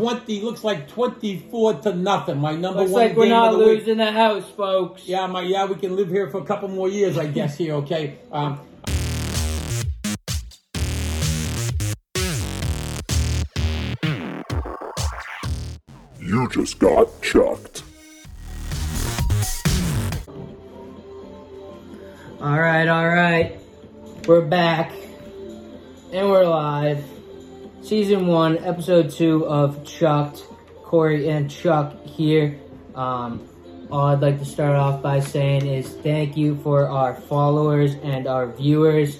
twenty. Looks like twenty-four to nothing. My number one. Looks one like we're not of the week. losing the house, folks. Yeah, my yeah, we can live here for a couple more years, I guess. Here, okay. Um, You just got chucked. All right, all right. We're back. And we're live. Season 1, Episode 2 of Chucked. Corey and Chuck here. Um, all I'd like to start off by saying is thank you for our followers and our viewers.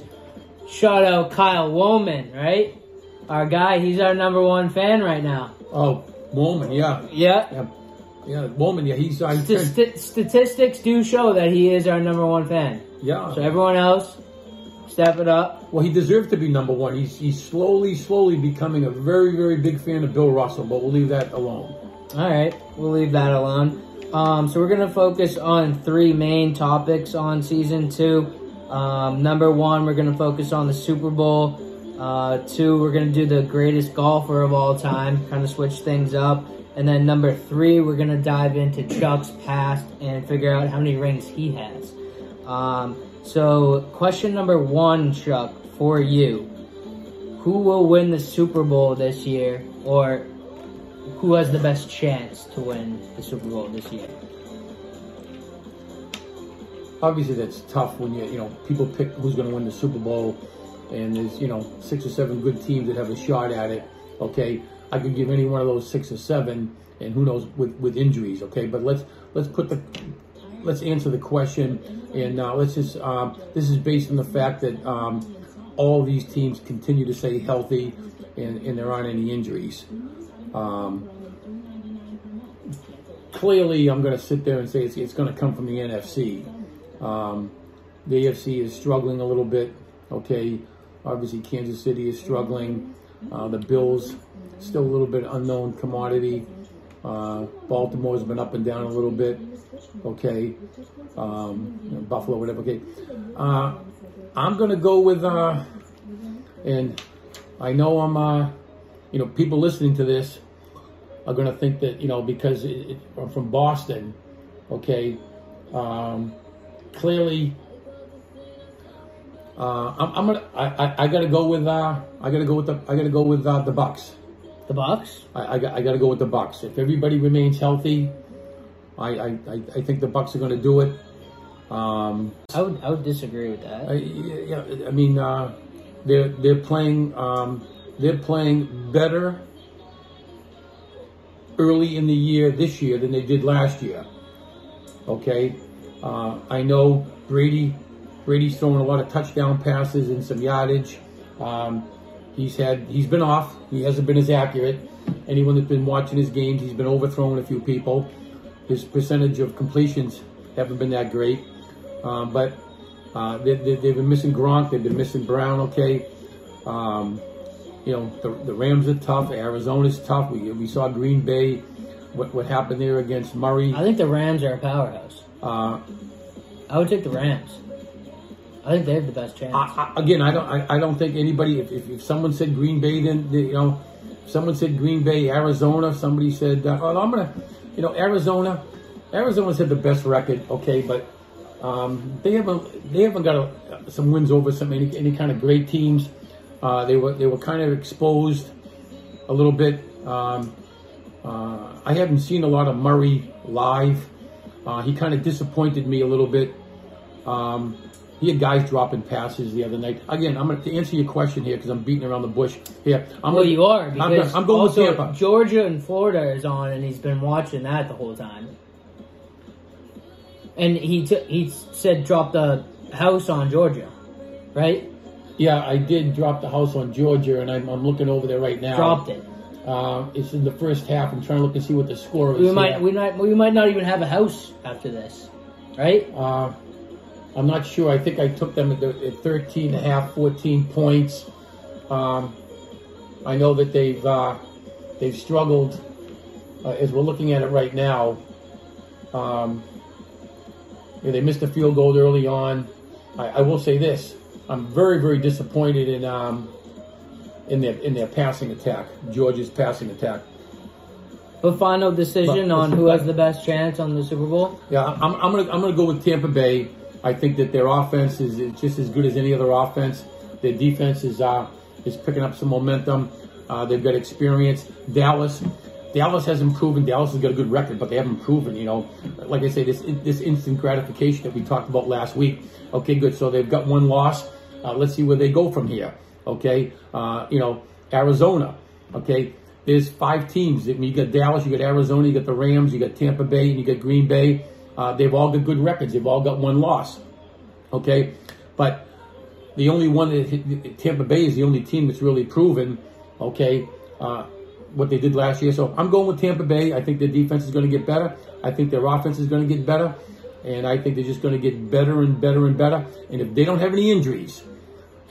Shout out Kyle Woman, right? Our guy, he's our number one fan right now. oh, Woman, yeah, Yeah. yeah, yeah, Woman, yeah. He's I St- st- statistics do show that he is our number one fan. yeah. So everyone else, step it up. Well, he deserved to be number one. He's he's slowly, slowly becoming a very, very big fan of Bill Russell. But we'll leave that alone. All right, we'll leave that alone. Um, so we're gonna focus on three main topics on season two. Um, number one, we're gonna focus on the Super Bowl. Uh, two, we're gonna do the greatest golfer of all time, kind of switch things up. And then number three, we're gonna dive into Chuck's past and figure out how many rings he has. Um, so, question number one, Chuck, for you: Who will win the Super Bowl this year, or who has the best chance to win the Super Bowl this year? Obviously, that's tough when you you know people pick who's going to win the Super Bowl, and there's you know six or seven good teams that have a shot at it. Okay, I could give any one of those six or seven, and who knows with with injuries. Okay, but let's let's put the let's answer the question, and uh, let's just um, this is based on the fact that um, all these teams continue to stay healthy, and, and there aren't any injuries. Um, clearly, I'm going to sit there and say it's, it's going to come from the NFC. Um, the AFC is struggling a little bit. Okay, obviously Kansas City is struggling. Uh, the Bills still a little bit unknown commodity. Uh, Baltimore's been up and down a little bit. Okay, um, you know, Buffalo, whatever. Okay, uh, I'm gonna go with, uh, and I know I'm, uh, you know, people listening to this are gonna think that you know because it, it, I'm from Boston. Okay, um, clearly uh, I'm, I'm gonna I, I, I gotta go with uh, I gotta go with the I gotta go with uh, the Bucs. The Bucs. I, I, got, I gotta go with the Bucs. If everybody remains healthy, I I, I, think the Bucs are gonna do it. Um, I would I would disagree with that. I, yeah, I mean uh, they're they're playing um, they're playing better early in the year this year than they did last year. Okay, uh, I know Brady. Brady's throwing a lot of touchdown passes and some yardage. Um, he's had he's been off. He hasn't been as accurate. Anyone that's been watching his games, he's been overthrowing a few people. His percentage of completions haven't been that great. Um, but uh, they, they, they've been missing Gronk. They've been missing Brown. Okay. Um, you know the, the Rams are tough. Arizona's tough. We, we saw Green Bay. What, what happened there against Murray? I think the Rams are a powerhouse. Uh, I would take the Rams. I think they have the best chance. I, I, again, I don't. I, I don't think anybody. If, if, if someone said Green Bay, then they, you know, if someone said Green Bay, Arizona. Somebody said, uh, "Oh, I'm gonna," you know, Arizona. Arizona's had the best record. Okay, but um, they haven't. They haven't got a, some wins over some any, any kind of great teams. Uh, they were they were kind of exposed a little bit. Um, uh, I haven't seen a lot of Murray live. Uh, he kind of disappointed me a little bit. Um, he had guys dropping passes the other night. Again, I'm going to answer your question here because I'm beating around the bush here. I'm well, gonna- you are I'm, because I'm going with Tampa. Georgia and Florida is on, and he's been watching that the whole time. And he t- he said drop the house on Georgia, right? Yeah, I did drop the house on Georgia, and I'm, I'm looking over there right now. Dropped it. Uh, it's in the first half. I'm trying to look and see what the score is. We might here. we might we might not even have a house after this, right? Uh, I'm not sure. I think I took them at, the, at 13 and a half, 14 points. Um, I know that they've uh, they've struggled uh, as we're looking at it right now. Um, yeah, they missed a field goal early on. I, I will say this: I'm very, very disappointed in um, in their in their passing attack, Georgia's passing attack. The final decision But- on who has the best chance on the Super Bowl. Yeah, I'm, I'm gonna I'm gonna go with Tampa Bay. I think that their offense is, just as good as any other offense. Their defense is uh, is picking up some momentum. Uh, they've got experience. Dallas, Dallas hasn't proven. Dallas has got a good record, but they haven't proven. You know, like I say, this this instant gratification that we talked about last week. Okay, good. So they've got one loss. Uh, let's see where they go from here. Okay, uh, you know, Arizona. Okay, there's five teams. I mean, you got Dallas, you got Arizona, you got the Rams, you got Tampa Bay, and you got Green Bay. Uh, they've all got good records. They've all got one loss. Okay, but the only one that Tampa Bay is the only team that's really proven. Okay, uh, what they did last year. So I'm going with Tampa Bay. I think their defense is going to get better. I think their offense is going to get better, and I think they're just going to get better and better and better. And if they don't have any injuries,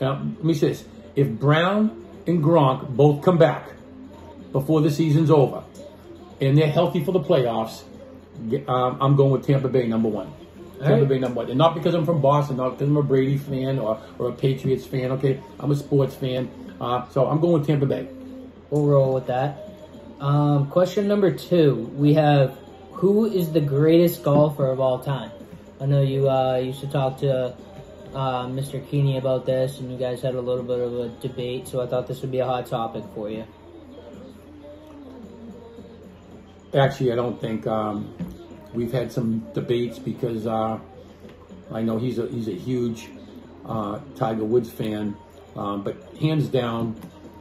now, let me say this: if Brown and Gronk both come back before the season's over, and they're healthy for the playoffs, um, I'm going with Tampa Bay number one. Tampa right. Bay number one, and not because I'm from Boston, not because I'm a Brady fan or, or a Patriots fan. Okay, I'm a sports fan, uh, so I'm going with Tampa Bay. We'll roll with that. Um, question number two: We have who is the greatest golfer of all time? I know you uh, used to talk to uh, Mr. Keeney about this, and you guys had a little bit of a debate. So I thought this would be a hot topic for you. Actually, I don't think um, we've had some debates because uh, I know he's a he's a huge uh, Tiger Woods fan, um, but hands down,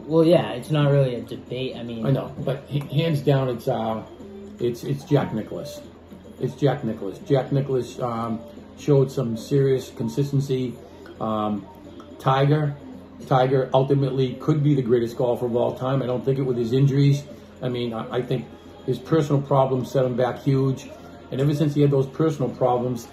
Well, yeah, it's not really a debate. I mean, I know, but hands down, it's uh, it's it's Jack Nicklaus. It's Jack Nicklaus. Jack Nicklaus um, showed some serious consistency. Um, Tiger, Tiger ultimately could be the greatest golfer of all time. I don't think it with his injuries. I mean, I, I think his personal problems set him back huge, and ever since he had those personal problems,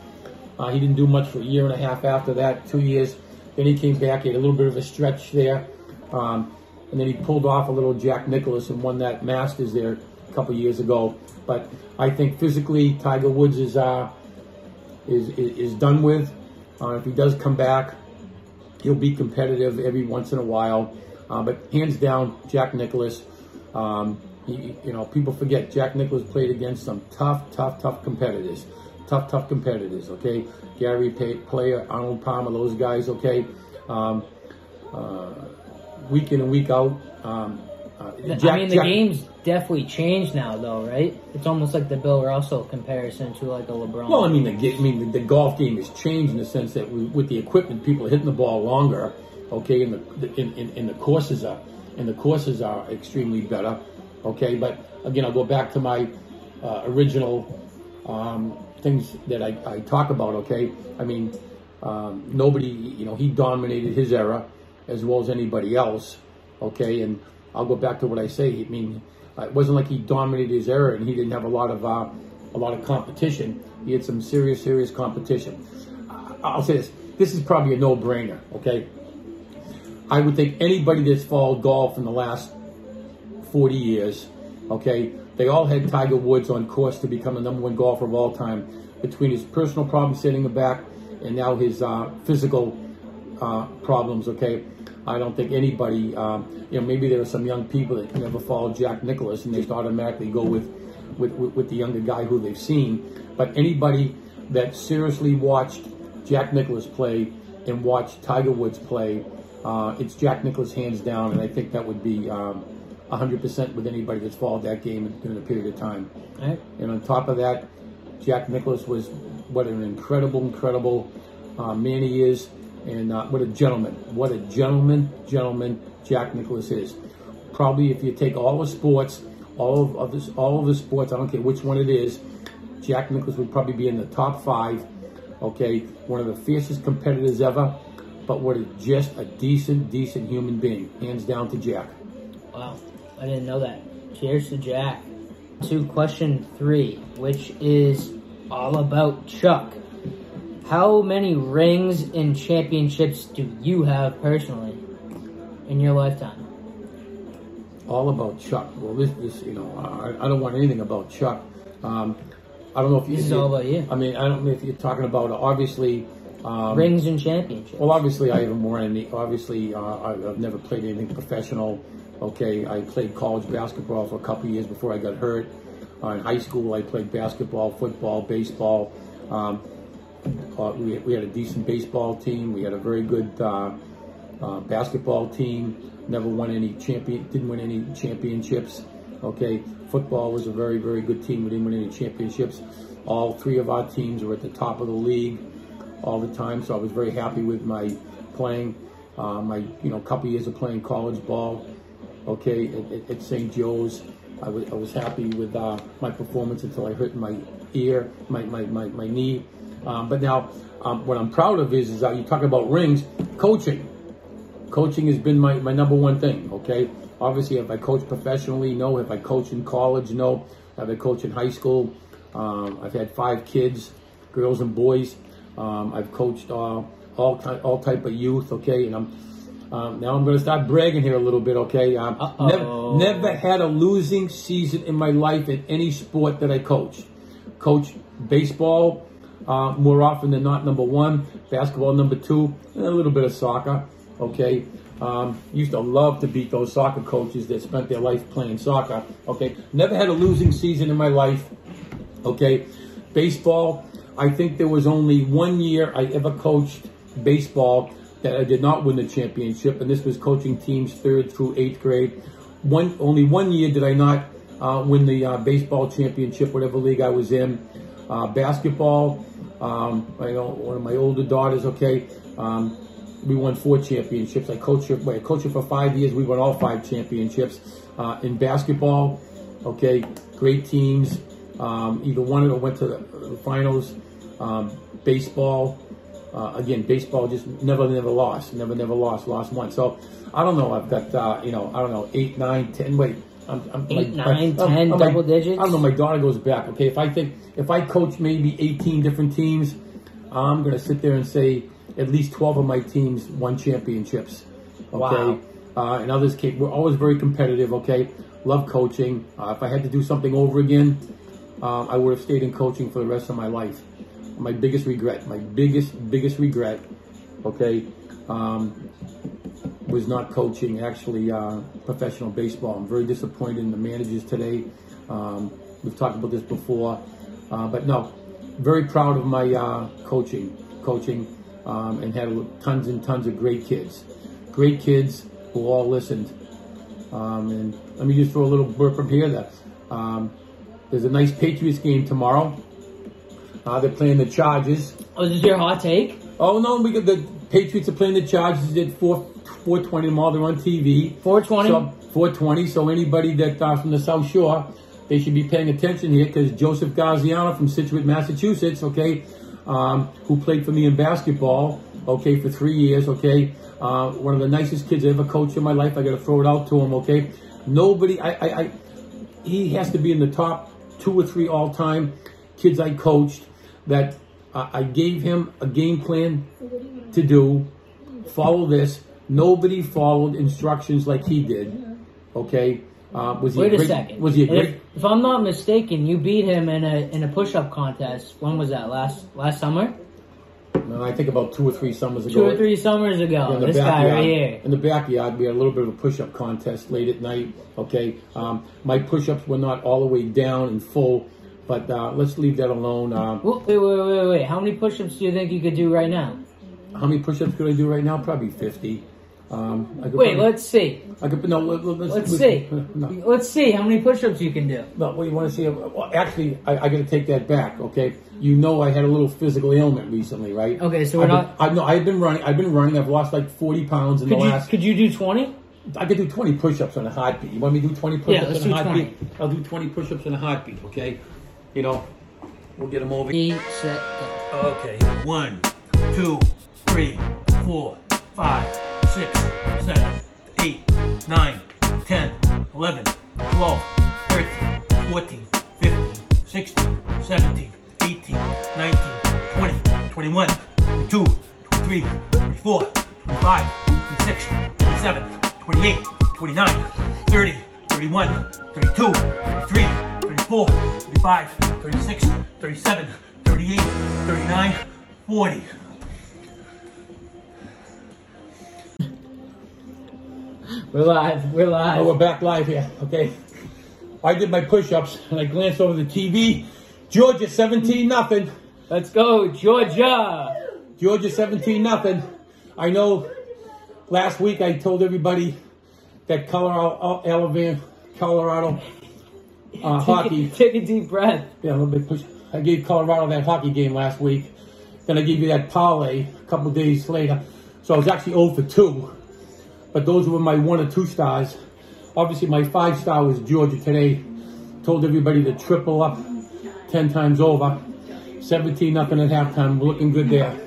uh, he didn't do much for a year and a half after that, two years. Then he came back, he had a little bit of a stretch there. Um, and then he pulled off a little Jack Nicklaus and won that Masters there a couple years ago. But I think physically, Tiger Woods is uh, is, is is done with. Uh, if he does come back, he'll be competitive every once in a while. Uh, but hands down, Jack Nicklaus. Um, he, you know, people forget Jack Nicklaus played against some tough, tough, tough competitors. Tough, tough competitors. Okay, Gary Pay, Player, Arnold Palmer, those guys. Okay, um, uh, week in and week out. Um, uh, Jack- I mean, the Jack- game's definitely changed now, though, right? It's almost like the Bill Russell comparison to like a LeBron. Well, I mean, the, I mean, the, the golf game has changed in the sense that we, with the equipment, people are hitting the ball longer. Okay, and the, the in, in, and the courses are and the courses are extremely better. Okay, but again, I'll go back to my uh, original um, things that I, I talk about. Okay, I mean, um, nobody, you know, he dominated his era as well as anybody else. Okay, and I'll go back to what I say. I mean, uh, it wasn't like he dominated his era and he didn't have a lot of uh, a lot of competition. He had some serious, serious competition. I'll say this: this is probably a no-brainer. Okay, I would think anybody that's followed golf in the last 40 years, okay, they all had Tiger Woods on course to become the number one golfer of all time. Between his personal problems setting him back and now his uh, physical uh, problems, okay, I don't think anybody, um, you know, maybe there are some young people that never followed Jack Nicklaus and they just automatically go with, with, with, the younger guy who they've seen. But anybody that seriously watched Jack Nicklaus play and watched Tiger Woods play, uh, it's Jack Nicklaus hands down, and I think that would be um, 100% with anybody that's followed that game during a period of time. Right. And on top of that, Jack Nicklaus was what an incredible, incredible uh, man he is, and uh, what a gentleman. What a gentleman, gentleman Jack Nicklaus is. Probably, if you take all the sports, all of, of this, all of the sports, I don't care which one it is, Jack Nicklaus would probably be in the top five. Okay, one of the fiercest competitors ever, but what a just a decent, decent human being. Hands down to Jack. Wow, I didn't know that. Cheers to Jack. To question three, which is all about Chuck. How many rings and championships do you have personally in your lifetime? all about Chuck. Well, this, this, you know, I, I don't want anything about Chuck. Um, I don't know if you, This is all about you. I mean, I don't know if you're talking about obviously. Um, Rings and championships. Well, obviously, I haven't worn any. Obviously, uh, I- I've never played anything professional. Okay, I played college basketball for a couple years before I got hurt. Uh, in high school, I played basketball, football, baseball. Um, uh, we, we had a decent baseball team. We had a very good uh, uh, basketball team. Never won any champion, didn't win any championships. Okay, football was a very, very good team. We didn't win any championships. All three of our teams were at the top of the league all the time, so I was very happy with my playing. Uh, my, you know, couple years of playing college ball. Okay, at, at, at St. Joe's, I was, I was happy with uh, my performance until I hurt my ear, my, my, my, my knee. Um, but now, um, what I'm proud of is, is uh, you talk about rings, coaching. Coaching has been my, my number one thing, okay? Obviously, if I coach professionally, no. If I coach in college, no. If I coach in high school, um, I've had five kids, girls and boys. Um, I've coached uh, all all type of youth, okay? And I'm um, now I'm going to start bragging here a little bit, okay? Um, never, never had a losing season in my life in any sport that I coached. Coach baseball uh, more often than not, number one. Basketball, number two. And a little bit of soccer, okay? Um, used to love to beat those soccer coaches that spent their life playing soccer, okay? Never had a losing season in my life, okay? Baseball, I think there was only one year I ever coached baseball that I did not win the championship, and this was coaching teams third through eighth grade. One only one year did I not uh, win the uh, baseball championship, whatever league I was in. Uh, basketball, um, I know one of my older daughters. Okay, um, we won four championships. I coached her. Wait, I coached her for five years. We won all five championships. Uh, in basketball, okay, great teams. Um, either one of them went to the, the finals. Um, baseball, uh, again, baseball just never, never lost. Never, never lost. Lost one. So I don't know. I've got, uh, you know, I don't know, eight, nine, ten. Wait, I'm, I'm Eight, my- nine, I'm- 10 I'm double digits? I don't know. My daughter goes back. Okay, if I think if I coach maybe 18 different teams, I'm gonna sit there and say at least 12 of my teams won championships. Okay. Uh, and others came. We're always very competitive. Okay. Love coaching. Uh, if I had to do something over again, um, I would have stayed in coaching for the rest of my life. My biggest regret, my biggest, biggest regret, okay, um, was not coaching actually uh, professional baseball. I'm very disappointed in the managers today. Um, we've talked about this before, uh, but no, very proud of my uh, coaching, coaching, um, and had tons and tons of great kids, great kids who all listened. Um, and let me just throw a little burp from here. That um, there's a nice Patriots game tomorrow. Uh, they're playing the Chargers. Oh, this is your hot take? Oh no, we got the Patriots are playing the Chargers at four four twenty tomorrow. They're on TV. 420? So four twenty. So anybody that uh, from the South Shore, they should be paying attention here because Joseph Gaziano from Scituate, Massachusetts, okay, um, who played for me in basketball, okay, for three years, okay, uh, one of the nicest kids I ever coached in my life. I got to throw it out to him, okay. Nobody, I, I, I, he has to be in the top two or three all time kids I coached that uh, I gave him a game plan to do, follow this. Nobody followed instructions like he did. Okay, uh, was he Wait a great, second. Was he a great? If, if I'm not mistaken, you beat him in a in a push-up contest. When was that? Last last summer? No, I think about two or three summers ago. Two or three summers ago. in the this guy backyard. right here. In the backyard, we had a little bit of a push-up contest late at night. Okay, um, my push-ups were not all the way down and full, but uh, let's leave that alone. Um, Wait, wait, wait, wait. How many push-ups do you think you could do right now? how many push-ups could I do right now? Probably fifty. Um, I could Wait, probably- let's see. I could no. Let, let's, Let's see. No, Let's see how many push-ups you can do. no. What you want to see? Well, actually, I, I got to take that back. Okay, you know I had a little physical ailment recently, right? Okay, so we're I've been- not- I know I've been running. I've been running. I've lost like forty pounds in Could the you last. could you do twenty? I could do 20 push-ups on a heartbeat. You want me to do 20 push-ups let's on a heartbeat? I'll do 20 push-ups on a heartbeat, okay? You know, we'll get them over. Eight, set, go. Okay, one, two, three, four, five, six, seven, eight, nine, ten, eleven, twelve, thirteen, fourteen, fifteen, sixteen, seventeen, eighteen, nineteen, twenty, twenty-one, twenty-two, twenty-three, twenty-four, twenty-five, twenty-six, twenty-seven, twenty-eight, twenty-nine, thirty, thirty-one, thirty-two, thirty-three, thirty-four, thirty-five, thirty-six, thirty-seven, thirty-eight, thirty-nine, forty. We're live. We're live. Oh, we're back live here. Okay. I did my push-ups and I glanced over the TV. Georgia 17 nothing. Let's go, Georgia. Georgia 17 nothing. I know last week I told everybody that Colorado, Alabama, Colorado uh, hockey. Take a deep breath. Yeah, a little bit push. I gave Colorado that hockey game last week. Then I gave you that parlay a couple days later. So I was actually 0 for 2. But those were my one or two stars. Obviously, my five star was Georgia today. Told everybody to triple up 10 times over. 17 nothing at halftime. We're looking good there.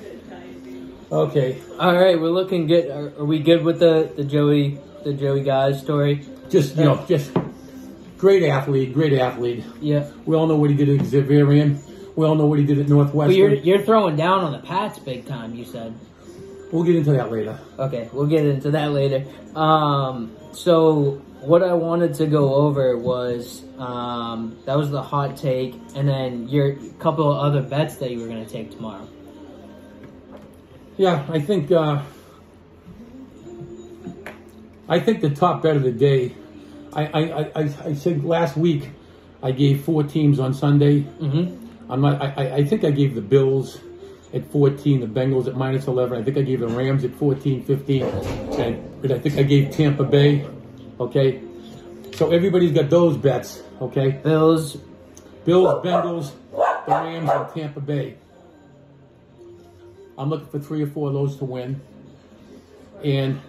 Okay. All right, we're looking good. Are, are we good with the the Joey the Joey guys story? Just, you know, just great athlete, great athlete. Yeah. We all know what he did at Xaverian. We all know what he did at But Northwestern. you're you're throwing down on the Pats big time. You said. We'll get into that later. Okay, we'll get into that later. Um, so what I wanted to go over was um, that was the hot take, and then your couple of other bets that you were going to take tomorrow. Yeah, I think uh, I think the top bet of the day. I I, I, I last week I gave four teams on Sunday. Mm-hmm. I'm not, I, I- I think I gave the Bills at 14, the Bengals at minus 11. I think I gave the Rams at 14, 15. And, but I think I gave Tampa Bay. Okay. So everybody's got those bets. Okay. Bills. Bills, Bengals, the Rams, and Tampa Bay. I'm looking for three or four of those to win. And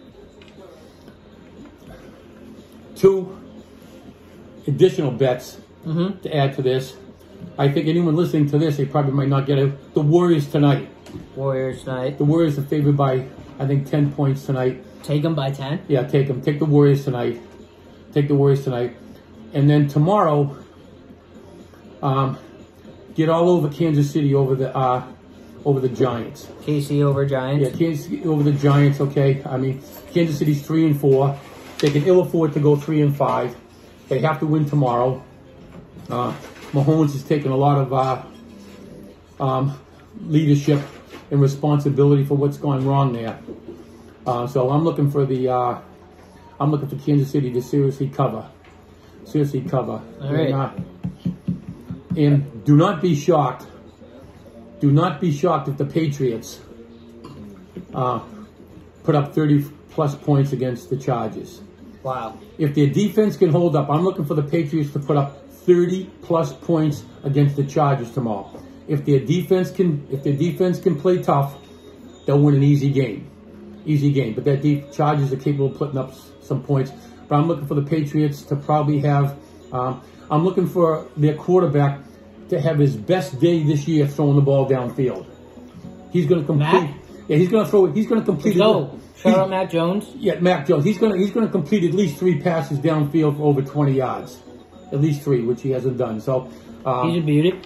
two additional bets Mm-hmm. to add to this. I think anyone listening to this, they probably might not get it. The Warriors tonight. Warriors tonight. The Warriors are favored by, I think, 10 points tonight. Take them by ten. Yeah, take them. Take the Warriors tonight. Take the Warriors tonight. And then tomorrow, um, get all over Kansas City over the uh, over the Giants. KC over Giants. Yeah, Kansas City over the Giants. Okay, I mean Kansas City's three and four. They can ill afford to go three and five. They have to win tomorrow. Uh, Mahomes has taken a lot of uh, um, leadership and responsibility for what's gone wrong there. Uh, so I'm looking for the uh, I'm looking for Kansas City to seriously cover, seriously cover. All right. And, uh, and do not be shocked. Do not be shocked if the Patriots uh, put up 30 plus points against the Chargers. Wow. If their defense can hold up, I'm looking for the Patriots to put up 30 plus points against the Chargers tomorrow. If their defense can, if their defense can play tough, they'll win an easy game, easy game. But that deep Chargers are capable of putting up some points. But I'm looking for the Patriots to probably have. Um, I'm looking for their quarterback to have his best day this year throwing the ball downfield. He's going to complete. Mac? Yeah, he's going to throw. He's going to complete. Go. Shout out Mac Jones. yeah, Mac Jones. He's gonna he's gonna complete at least three passes downfield for over twenty yards, at least three, which he hasn't done. So um, He's a beauty.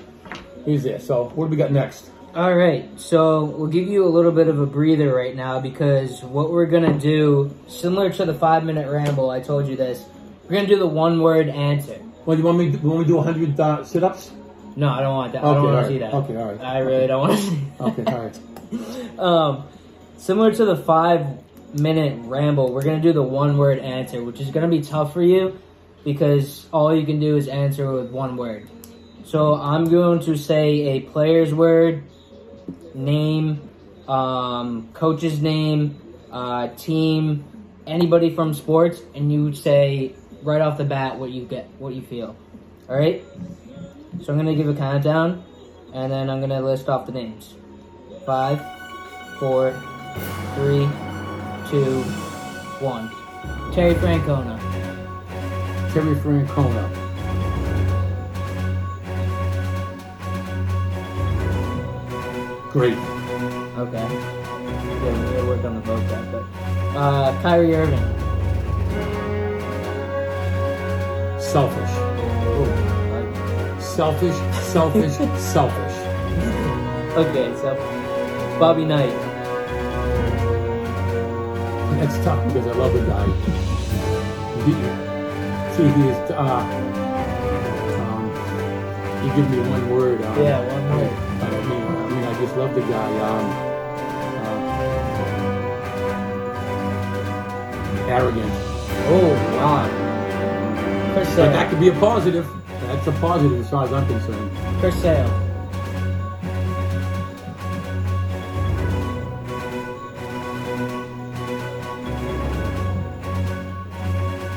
he's there. So what do we got next? All right, so we'll give you a little bit of a breather right now because what we're gonna do, similar to the five minute ramble, I told you this. We're gonna do the one word answer. Well, you want me? To, you want me to do hundred uh, sit-ups? No, I don't want that. I Okay, don't want all to see that. Okay, all right. I really don't want to see. That. Okay, all right. Um, similar to the five minute ramble, we're gonna do the one word answer, which is gonna be tough for you because all you can do is answer with one word. So I'm going to say a player's word, name, um, coach's name, uh, team, anybody from sports, and you say right off the bat what you get, what you feel. All right. So I'm gonna give a countdown, and then I'm gonna list off the names. Five, four, three, two, one. Terry Francona. Terry Francona. Great. Okay. Yeah, we gotta work on the vote that, but uh, Kyrie Irving. Selfish. Ooh, Selfish. Selfish. selfish. okay, so Bobby Knight. That's tough because I love the guy. He- See, he is. Uh, um, you give me one word. Um, Yeah, one word. I mean, I mean, I just love the guy. Um, uh, arrogant. Oh wow. Chris But that could be a positive. That's a positive as far as I'm concerned. For Sale.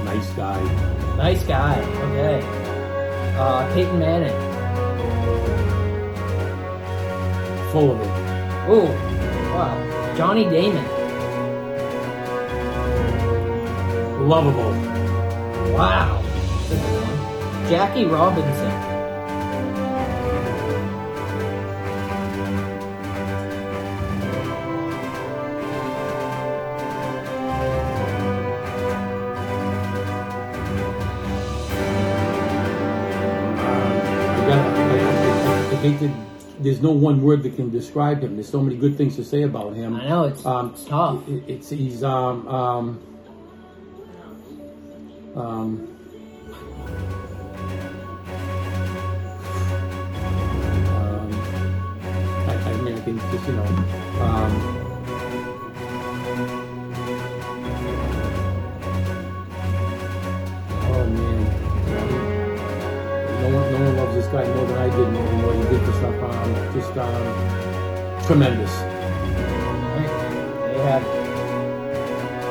Nice guy. Nice guy. Okay. Uh, Peyton Manning. Full of it. Oh, wow. Johnny Damon. Lovable. Wow. That's a good one. Jackie Robinson. Hate to, there's no one word that can describe him. There's so many good things to say about him. I know it's, Um, it's tough. It- It's he's um um. um, no one, no one loves this guy more than I did. More than what he did for stuff. Um, just um, tremendous. They have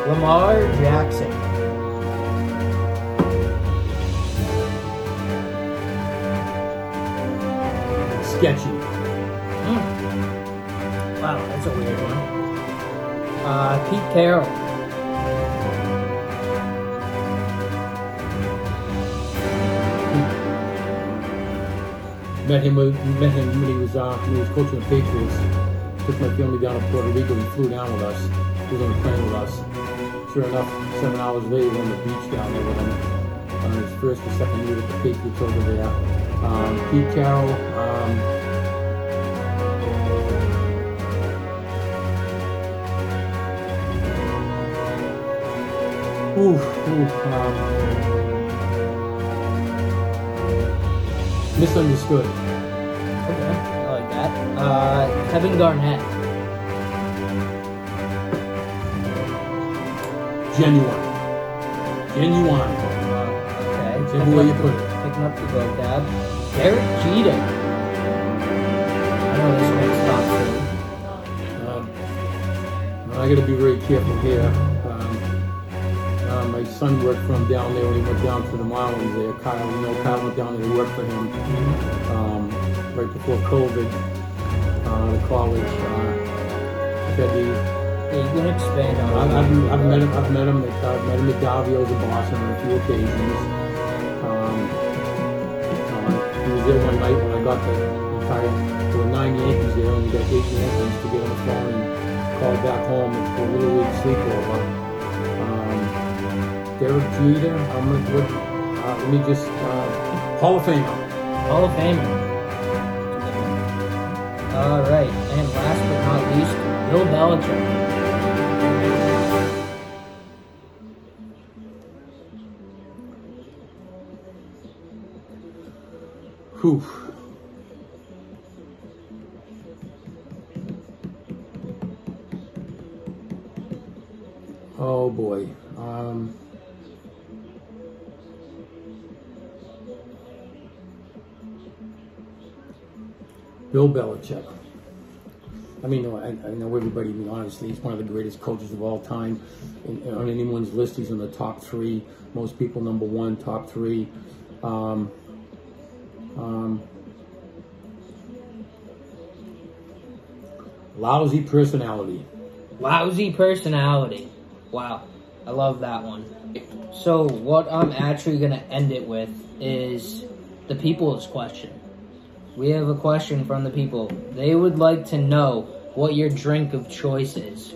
Lamar Jackson. Sketchy. Wow, that's a weird one. Uh, Pete Carroll. Met him, met him when he was uh, when he was coaching the Patriots. Took my family down to Puerto Rico. He flew down with us. He was on the plane with us. Sure enough, seven hours later, we're on the beach down there with him on his first or second year with the Patriots over there. Um, Pete Carroll. Um, ooh, ooh, um, misunderstood. Okay, I like that. Uh, Kevin Garnett. Genuine. Genuine. Okay. Whichever way you put it. Picking up the vocab. Derek Jeter. I know this one's tough Um, I got to be very careful here. My son worked for him down there when he went down to the Marlins there. Kyle, you know, Kyle went down there to work for him um, right before COVID. Uh, the college. Uh, I've had the too. Yeah, you can expand on I've. I've, I've met him. I've met him. At, I've met him at Davio's in Boston on a few occasions. Um, uh, he was there one night when I got the entire. There were nine Yankees there, and we got eight Yankees to get on the phone and call back home for a little league sleepover. Derek Jeter. I'm gonna what, uh, let me just uh, Hall of Famer. Hall of Famer. All right, and last but not least, Bill Belichick. Whew. Oh boy. Bill Belichick. I mean, I, I know everybody. I mean, honestly, he's one of the greatest coaches of all time. In, on anyone's list, he's in the top three. Most people, number one, top three. Um, um, lousy personality. Lousy personality. Wow, I love that one. So, what I'm actually going to end it with is the people's question. We have a question from the people. They would like to know what your drink of choice is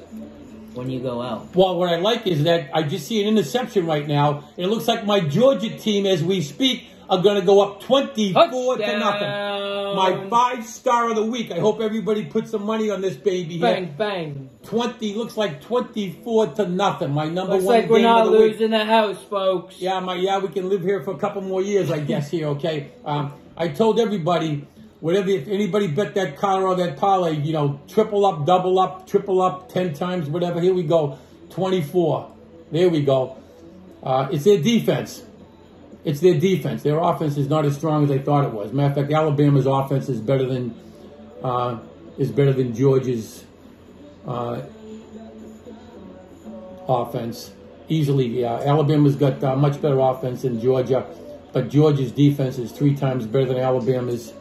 when you go out. Well, what I like is that I just see an interception right now. It looks like my Georgia team, as we speak, are going to go up 24 to nothing. My five star of the week. I hope everybody puts some money on this baby here. Bang, bang. 20 looks like 24 to nothing. My number Looks one like we're not of the week. losing the house, folks. Yeah, my yeah, we can live here for a couple more years, I guess. Here, okay. Um, I told everybody, whatever if anybody bet that car or that parlay, you know, triple up, double up, triple up, ten times, whatever. Here we go, twenty-four. There we go. Uh, it's their defense. It's their defense. Their offense is not as strong as they thought it was. Matter of fact, Alabama's offense is better than uh, is better than Georgia's uh, offense easily. Alabama's got uh, much better offense than Georgia, but Georgia's defense is three times better than Alabama's.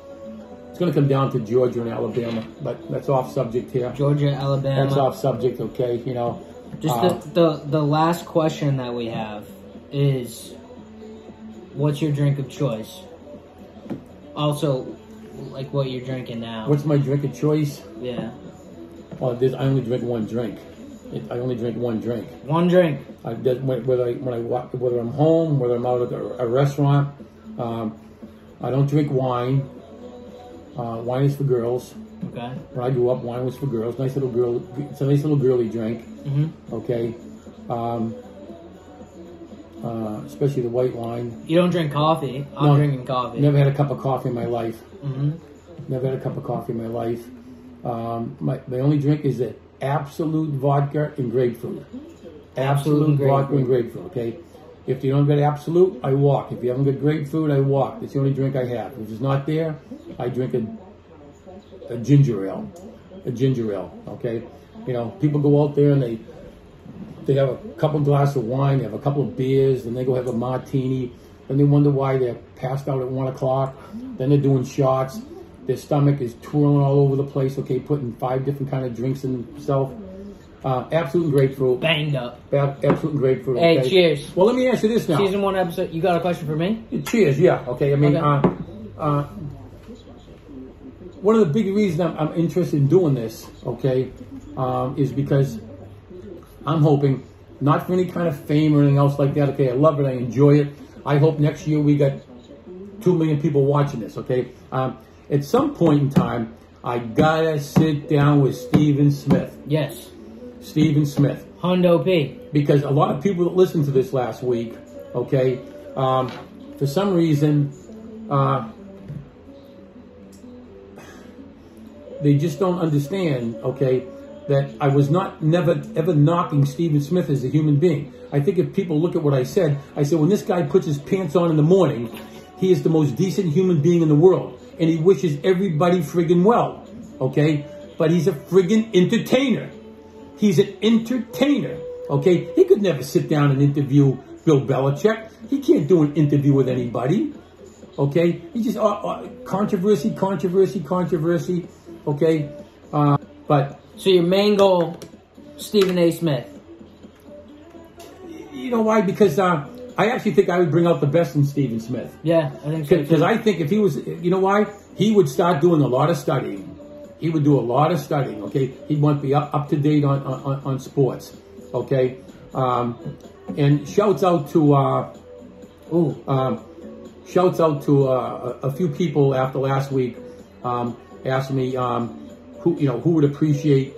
It's going to come down to Georgia and Alabama, but that's off subject here. Georgia, Alabama. That's off subject, okay? You know, Just uh, the, the the last question that we have is, what's your drink of choice? Also, like what you're drinking now. what's my drink of choice? yeah, Well, I only drink one drink. It, I only drink one drink. one drink. I, when- whether I, when I walk, whether I'm home, whether I'm out at a, a restaurant, um, I don't drink wine. Uh, wine is for girls. Okay. When I grew up, wine was for girls. Nice little girl. It's a nice little girly drink. hmm Okay. Um, uh, especially the white wine. You don't drink coffee. I'm No. drinking coffee. Never had a cup of coffee in my life. hmm Never had a cup of coffee in my life. Um, my, my only drink is the Absolut vodka and grapefruit. Absolut, Absolut vodka and grapefruit, okay? If you don't get Absolut, I walk. If you haven't got grapefruit, I walk. It's the only drink I have. If it's not there, I drink a, a ginger ale. A ginger ale, okay? You know, people go out there and they they have a couple glasses of wine, they have a couple of beers, then they go have a martini, then they wonder why they're passed out at one o'clock, then they're doing shots, their stomach is twirling all over the place, okay, putting five different kind of drinks in themselves. Uh, Absolut grapefruit. Banged up. Ab- Absolut grapefruit. Hey, cheers. Well, let me ask you this now. Season one episode. You got a question for me? Cheers, yeah. Okay, I mean, Okay. Uh, uh, one of the big reasons I'm, I'm interested in doing this, okay, um, is because I'm hoping, not for any kind of fame or anything else like that, okay, I love it, I enjoy it. I hope next year we got two million people watching this, okay? Um, at some point in time, I gotta sit down with Stephen Smith. Yes. Stephen Smith Hondo P. because a lot of people that listened to this last week, okay, um, for some reason, uh, they just don't understand, okay, that I was not never ever knocking Stephen Smith as a human being. I think if people look at what I said, I said when this guy puts his pants on in the morning, he is the most decent human being in the world, and he wishes everybody friggin' well, okay? But he's a friggin' entertainer. He's an entertainer. Okay, he could never sit down and interview Bill Belichick. He can't do an interview with anybody. Okay, he just uh, uh, controversy, controversy, controversy. Okay, uh, but So your main goal, Stephen A. Smith. you know why? Because uh, I actually think I would bring out the best in Stephen Smith. Yeah, I think so. Because. I think if he was, you know why? He would start doing a lot of studying. He would do a lot of studying. Okay, he want to be up, up to date on, on on sports. Okay, um, and shouts out to uh, Ooh, um, shouts out to uh, a, a few people after last week. Um, asked me um, who you know who would appreciate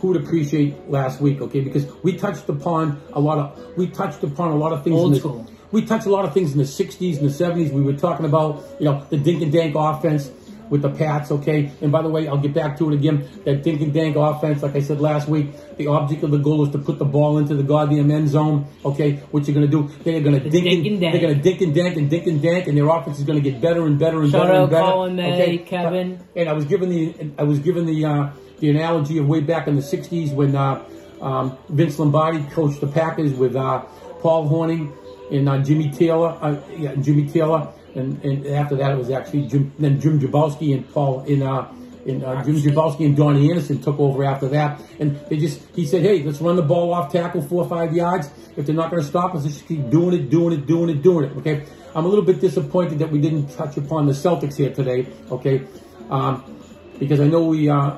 who would appreciate last week. Okay, because we touched upon a lot of we touched upon a lot of things. Old in the, school. We touched a lot of things in the '60s and the '70s. We were talking about you know the dink and dank offense with the Pats. Okay, and by the way, I'll get back to it again. That dink and dank offense, like I said last week, the object of the goal is to put the ball into the goddamn end zone. Okay, what you're gonna do? They're gonna dink, dink and dank. They're gonna dink and dank and dink and dank, and their offense is gonna get better and better and Shout better out and better. Colin May, Kevin. And I was given the I was given the uh, the analogy of way back in the '60s when uh, um, Vince Lombardi coached the Packers with uh, Paul Hornung and uh, Jimmy Taylor. Uh, yeah, Jimmy Taylor, and, and after that it was actually Jim, then Jim Grabowski and Paul in. Uh, and uh, Jim Grabowski and Donny Anderson took over after that, and they just he said, "Hey, let's run the ball off tackle four or five yards. If they're not going to stop us, let's just keep doing it, doing it, doing it, doing it." Okay, I'm a little bit disappointed that we didn't touch upon the Celtics here today. Okay, um, because I know we uh,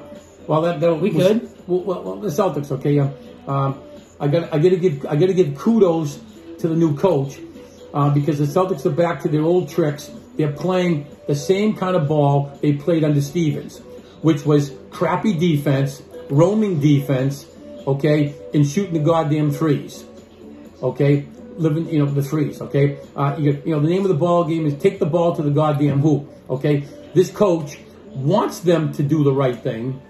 well that, that We was- could. Well, well, well, the Celtics. Okay, um, um, I got I got to give I got to give kudos to the new coach uh, because the Celtics are back to their old tricks. They're playing the same kind of ball they played under Stevens, which was crappy defense, roaming defense, okay, and shooting the goddamn threes, okay, living you know the threes, okay. Uh, you, you know the name of the ball game is take the ball to the goddamn hoop, okay. This coach wants them to do the right thing,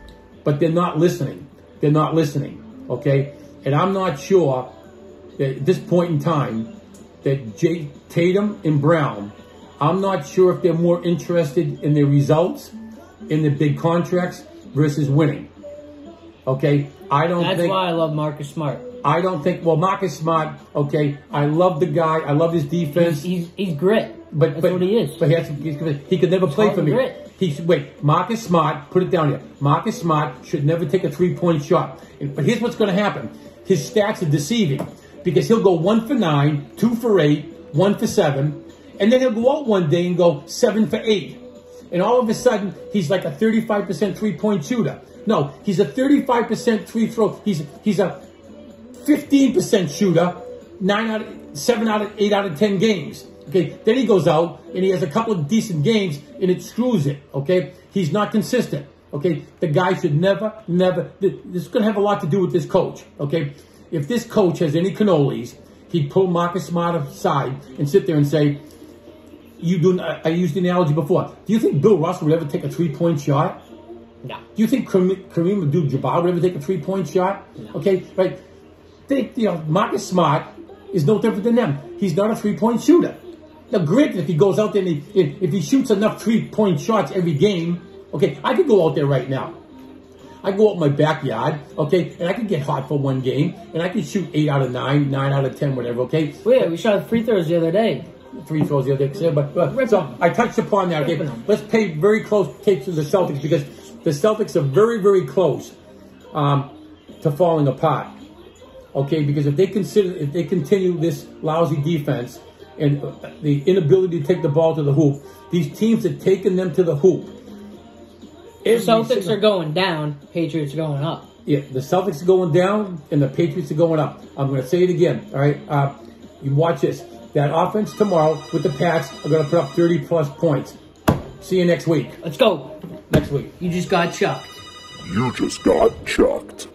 but they're not listening. They're not listening, okay. And I'm not sure that at this point in time, that Jay Tatum and Brown, I'm not sure if they're more interested in their results, in the big contracts versus winning. Okay, I don't That's think. why I love Marcus Smart. I don't think. Well, Marcus Smart. Okay, I love the guy. I love his defense. He's he's grit. But That's but what he is. But he, has, he, he could never play for me. He wait. Marcus Smart, put it down here. Marcus Smart should never take a three point shot. But here's what's going to happen. His stats are deceiving because he'll go one for nine, two for eight, one for seven, and then he'll go out one day and go seven for eight. And all of a sudden, he's like a 35% three point shooter. No, he's a 35% free throw. He's he's a 15% shooter, nine out of seven out of eight out of ten games. Okay, then he goes out and he has a couple of decent games and it screws it. Okay, he's not consistent. Okay, the guy should never, never. This is going to have a lot to do with this coach. Okay, if this coach has any cannolis, he'd pull Marcus Smart aside and sit there and say, "You do." I used the analogy before. Do you think Bill Russell would ever take a three-point shot? No. Do you think Kareem, Kareem Abdul-Jabbar would ever take a three-point shot? Okay, right. Think you know Marcus Smart is no different than them. He's not a three-point shooter. Now, granted, if he goes out there and he, if, he shoots enough three-point shots every game, okay, I could go out there right now. I go out in my backyard, okay, and I could get hot for one game, and I could shoot eight out of nine, nine out of ten, whatever, okay Well, yeah, we shot free throws the other day. three throws the other day. But, but so I touched upon that. Okay, let's pay very close attention to the Celtics because the Celtics are very, very close um, to falling apart. Okay, because if they consider if they continue this lousy defense and uh, the inability to take the ball to the hoop, these teams have taken them to the hoop. The Celtics are going down. Patriots are going up. yeah, the Celtics are going down and the Patriots are going up. I'm going to say it again. All right, uh, you watch this. That offense tomorrow with the Pats are going to put up 30 plus points. See you next week. Let's go. Next week. You just got chucked. You just got chucked.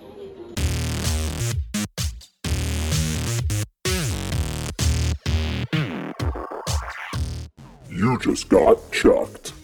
You just got chucked.